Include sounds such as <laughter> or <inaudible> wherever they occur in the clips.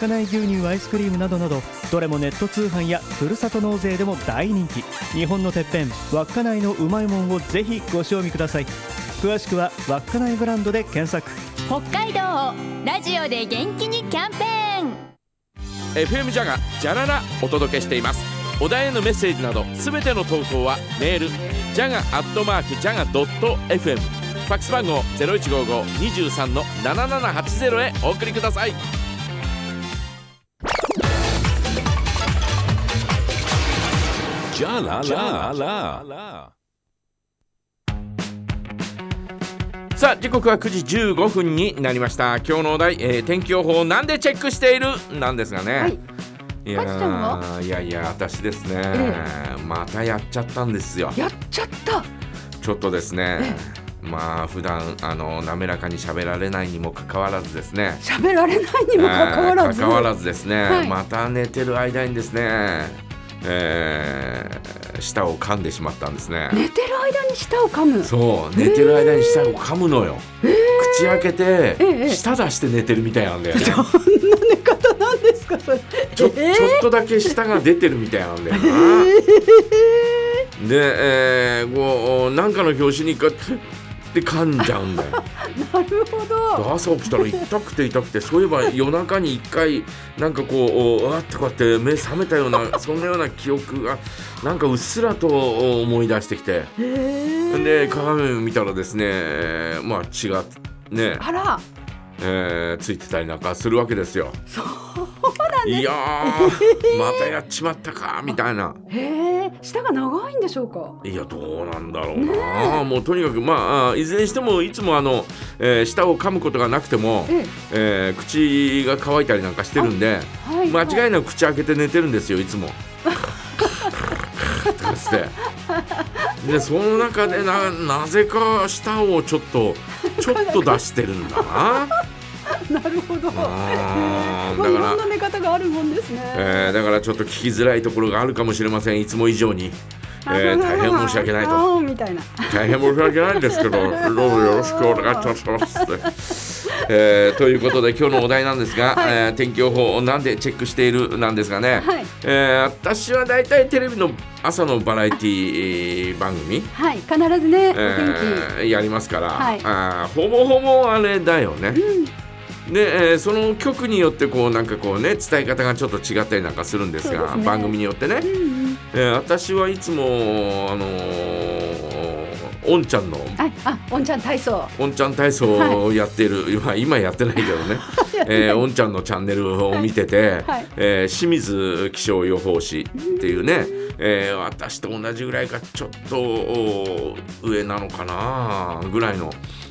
稚内牛乳アイスクリームなどなどどれもネット通販やふるさと納税でも大人気。日本のてっぺん稚内のうまいもんをぜひご賞味ください。詳しくは稚内ブランドで検索。北海道をラジオで元気にキャンペーン。FM ジャガジャララお届けしています。お題へのメッセージなどすべての投稿はメールジャガアットマークジャガドット FM ファックス番号0155-23の7780へお送りくださいじゃらららさあ時刻は9時15分になりました。今日のお題、えー天気予報なんでチェックしている？なんですがね、はい。いやいやいや私ですね、えまたやっちゃったんですよ。やっちゃった。ちょっとですね。まあ普段あの滑らかに喋られないにもかかわらずですね。喋られないにもかかわらず。えー関わらずですね、はい。また寝てる間にですね、えー舌を噛んでしまったんですね。寝てる間に舌を噛む。そう寝てる間に舌を噛むのよ、口開けて、ええ舌出して寝てるみたいなんだよね。<laughs> どんな寝方なんですかそれ。ちょえーちょっとだけ舌が出てるみたいなんだよな、で、えー、こうなんかの拍子にって噛んじゃうんだよ。<laughs> なるほど。朝起きたら痛くて痛くてそういえば夜中に一回なんかこうあってこうやって目覚めたようなそんなような記憶がなんかうっすらと思い出してきて。で鏡を見たらですねえーまあ血がね、あら。えーついてたりなんかするわけですよ。そういやーまたやっちまったかみたいな。へえ舌が長いんでしょうか？いやどうなんだろうな、もうとにかくまああいずれにしてもいつもあの、えー舌を噛むことがなくても、ええ。ー口が乾いたりなんかしてるんでえはい間違いいなく口開けて寝てるんですよいつも。<laughs> とかして。でその中でななぜか舌をちょっとちょっと出してるんだな。<laughs> なるほど。まあい <laughs> だからろんな寝方があるもんですね。えーだからちょっと聞きづらいところがあるかもしれません。いつも以上に、えー大変申し訳ないと。みたいな。大変申し訳ないんですけど <laughs> どうぞよろしくお願いします。えーということで今日のお題なんですが、はい。えー天気予報をなんでチェックしているなんですがね、はい。えー私は大体テレビの朝のバラエティ番組、はい必ずねえーやりますから、はい。あーほぼほぼあれだよね。で、えーその曲によってこうなんかこうね伝え方がちょっと違ったりなんかするんですがね。番組によってね、うんうん。えー私はいつもあのーおんちゃんのああおんちゃん体操。おんちゃん体操をやってる、今今やってないけどね、えーおんちゃんのチャンネルを見てて、はい。えー清水気象予報士っていうね、えー私と同じぐらいかちょっとお上なのかなぐらいの、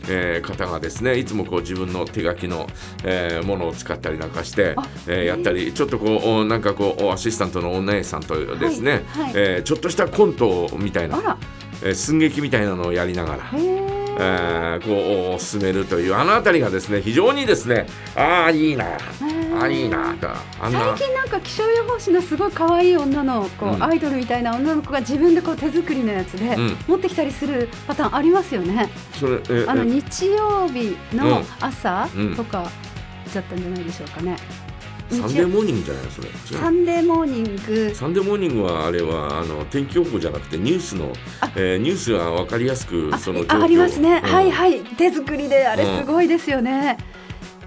えー方がですねいつもこう自分の手書きの、えーものを使ったりなんかしてあ、えーやったりちょっとこうおなんかこうアシスタントのお姉さんとですね、はい。はい。えーちょっとしたコントみたいなえー寸劇みたいなのをやりながら。へええーこう進めるというあの辺りがですね非常にですねああいいなああいいなと最近なんか気象予報士のすごい可愛い女の子、うん。アイドルみたいな女の子が自分でこう手作りのやつで、うん。持ってきたりするパターンありますよね。それえあのえ日曜日の朝うん。とかだったんじゃないでしょうかね。サンデーモーニングじゃないのそれ。サンデーモーニング。サンデーモーニングはあれはあの天気予報じゃなくてニュースの、えーニュースは分かりやすくあそのあありますね、うん。はいはい。手作りであれうん。すごいですよね。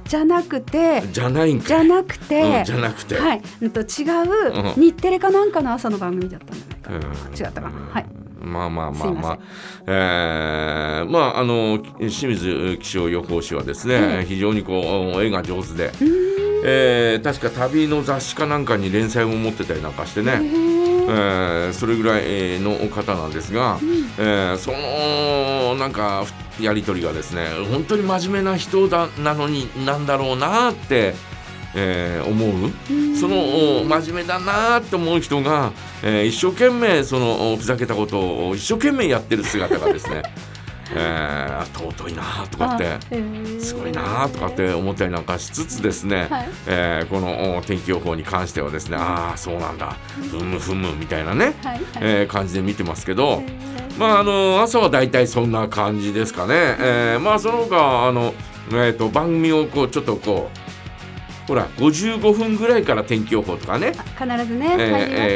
じゃなくてじゃないんかじゃなくて、うんじゃなくて、はい、うんと違うん。う日テレかなんかの朝の番組だったんじゃないかな、うん。違ったかな、はい。まあまあまあまあ、えーまああの清水気象予報士はですね、ええ非常にこう絵が上手で、えー確か旅の雑誌かなんかに連載も持ってたりなんかしてね、えーそれぐらいの方なんですが、えーそのなんかやり取りがですね本当に真面目な人だなのになんだろうなって、えー思う。そのお真面目だなって思う人が、えー一生懸命そのおふざけたことを一生懸命やってる姿がですね、<laughs> えー尊いなとかってあへー。すごいなとかって思ったりなんかしつつですね、はい。えーこのお天気予報に関してはですねああそうなんだ。ふむふむみたいなね、はいはい。えー感じで見てますけど、まああの朝は大体そんな感じですかね、えーまあその他あの、えー、と番組をこうちょっとこうほら55分ぐらいから天気予報とかね、必ずね、えー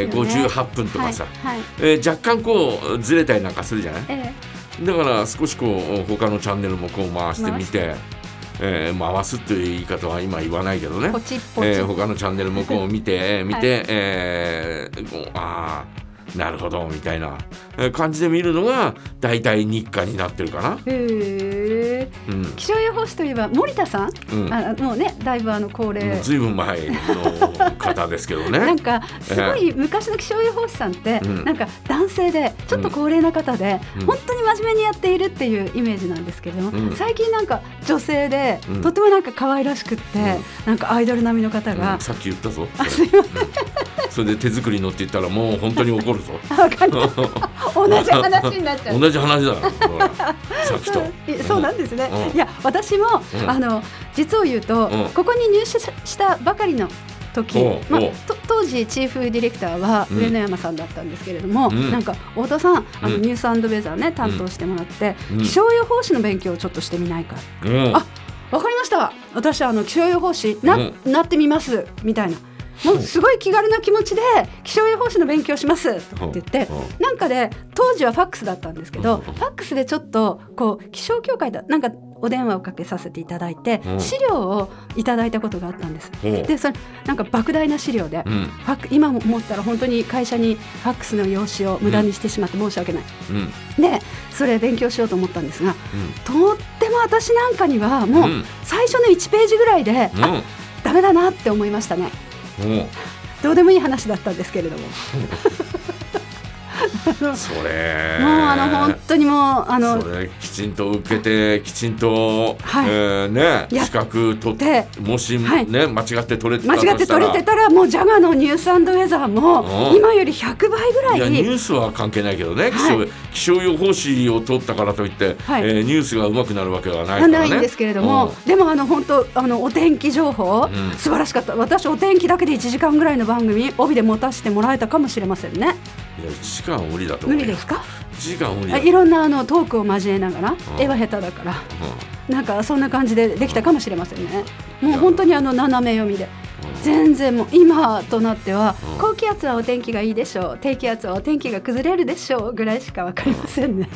えー入りますよね。58分とかさ、はいはい。えー若干こうずれたりなんかするじゃない？えだから少しこう他のチャンネルもこう回してみて、えー回すという言い方は今言わないけどね。え、ポチッポチ、えー他のチャンネルもこう見て <laughs> 見て、えーああなるほどみたいなえー感じで見るのが大体日課になってるかな。へ気象予報士といえば森田さん、うん。あもうねだいぶあの高齢、ずいぶん前の方ですけどね。<laughs> なんかすごい昔の気象予報士さんって、うん。なんか男性でちょっと高齢な方で、うん。本当に真面目にやっているっていうイメージなんですけれども、うん。最近なんか女性で、うん。とてもなんか可愛らしくって、うん。なんかアイドル並みの方がうん、さっき言ったぞ。あそれすいません。うん。それで手作りのって言ったらもう本当に怒るぞ。わかります同じ話になっちゃう。同じ話ださっきと。そうなんですね、うん。いや私も、うん。あの実を言うと、うん。ここに入社したばかりの時、まあ当時チーフディレクターはうん。上野山さんだったんですけれども、うん。なんか太田さんあのうんニュースウェザーね担当してもらって、うん。気象予報士の勉強をちょっとしてみないか。うん。あわかりました。私あの気象予報士な,、うん。なってみます。みたいなもうすごい気軽な気持ちで気象予報士の勉強しますって言ってなんかで当時はファックスだったんですけどうん。ファックスでちょっとこう気象協会だなんかお電話をかけさせていただいてうん。資料をいただいたことがあったんです。でそれなんか莫大な資料で、うん。ファック今も思ったら本当に会社にファックスの用紙を無駄にしてしまって申し訳ない。うん。でそれ勉強しようと思ったんですがうん。とっても私なんかにはもううん。最初の1ページぐらいで、うん。あダメだなって思いましたね。うんどうでもいい話だったんですけれども <laughs> それ。もうあの本当にもうあのきちんと受けてきちんと、はい。えーね資格取っでもし、はい。ね間違って取れてた間違って取れてたらもうジャガのニュースウェザーもうん。今より100倍ぐらい。ニュースは関係ないけどね、気象はい気象予報士を取ったからといって、はい。えーニュースが上手くなるわけはないからね。ないんですけれども、でもあの本当あのお天気情報、うん。素晴らしかった。私お天気だけで1時間ぐらいの番組帯で持たせてもらえたかもしれませんねや1時間は無理だと無理ですか？1時間は無理いろんなあのトークを交えながら、ん。絵は下手だから。うなんかそんな感じでできたかもしれませんね。もう本当にあの斜め読みで。んうん。全然もう今となっては、うん。高気圧はお天気がいいでしょう。低気圧はお天気が崩れるでしょうぐらいしかわかりませんね、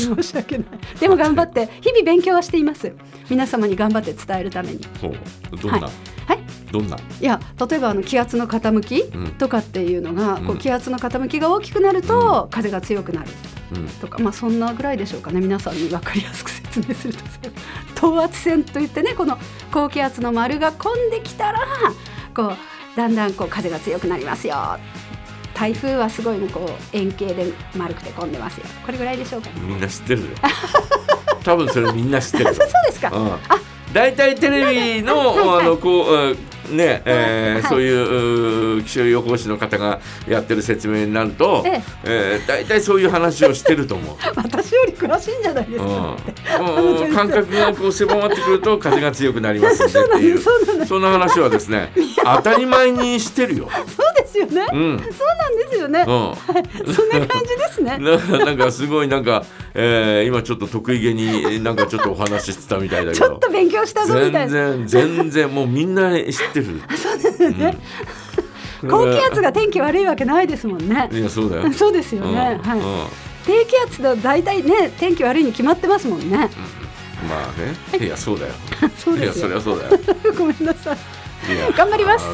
申し訳ない。でも頑張って日々勉強はしています。皆様に頑張って伝えるために。ほう。どんな、はい。はいどんな？い。や例えばあの気圧の傾きうん。とかっていうのが、こううん気圧の傾きが大きくなると、風が強くなるうん。とか。まあそんなぐらいでしょうかね。皆さんに分かりやすく説明すると。<laughs> 等圧線といってねこの高気圧の丸が混んできたらこうだんだんこう風が強くなりますよ台風はすごいこう円形で丸くて混んでますよ。これぐらいでしょうかね。みんな知ってるよ。<laughs> 多分それみんな知ってる。よ <laughs> そうですか、うん。大体テレビのあのこううんねえーはい。そういうう気象予報士の方がやってる説明になると、ええ。ー大体そういう話をしてると思う。<laughs> 私より詳しいんじゃないですか、うん。うん感覚がこう狭まってくると風が強くなりますんでっていう。そんな話はですね当たり前にしてるよ。ですよね、うん。そうなんですよね、うそんな感じですね。<laughs> ん、ななんかすごいなんか、えー今ちょっと得意げになんかちょっとお話ししてたみたいだけど。ちょっと勉強したぞみたい全な然全然もうみんな知ってる。<laughs> そうですよね。高気圧が天気悪いわけないですもんね。いやそうだよ。<laughs> そうですよね、うん。はい、うん。低気圧だ大体ね天気悪いに決まってますもんね。まあね。い。やそうだよ。いやそうですよ。そりゃそうだよ。ごめんなさい。いや頑張ります。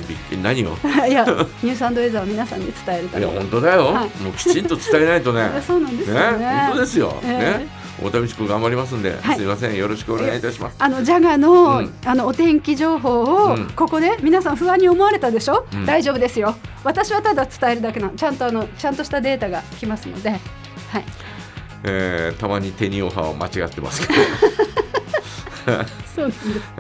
何を？<laughs> いやニュースウェザーを皆さんに伝えるたいやめに本当だよ、はい。もうきちんと伝えないとね。<laughs> そうなんですよね。本当ですよ、ええ。ね。太田美智子頑張りますんで、はい。すいませんよろしくお願いいたします。あのジャガの,、うん。あのお天気情報を、うん。ここで皆さん不安に思われたでしょ、うん。大丈夫ですよ。私はただ伝えるだけなのちゃんとあのちゃんとしたデータが来ますので。はい。えーたまに手にオハを間違ってますけど <laughs> そう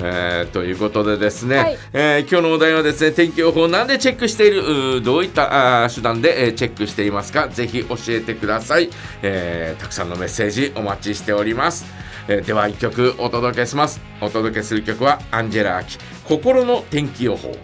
えーということでですね、はい。えー今日のお題はですね天気予報なんでチェックしているどういったあー手段で、えーチェックしていますかぜひ教えてください、えーたくさんのメッセージお待ちしております、えーでは一曲お届けします。お届けする曲はアンジェラ・アキ心の天気予報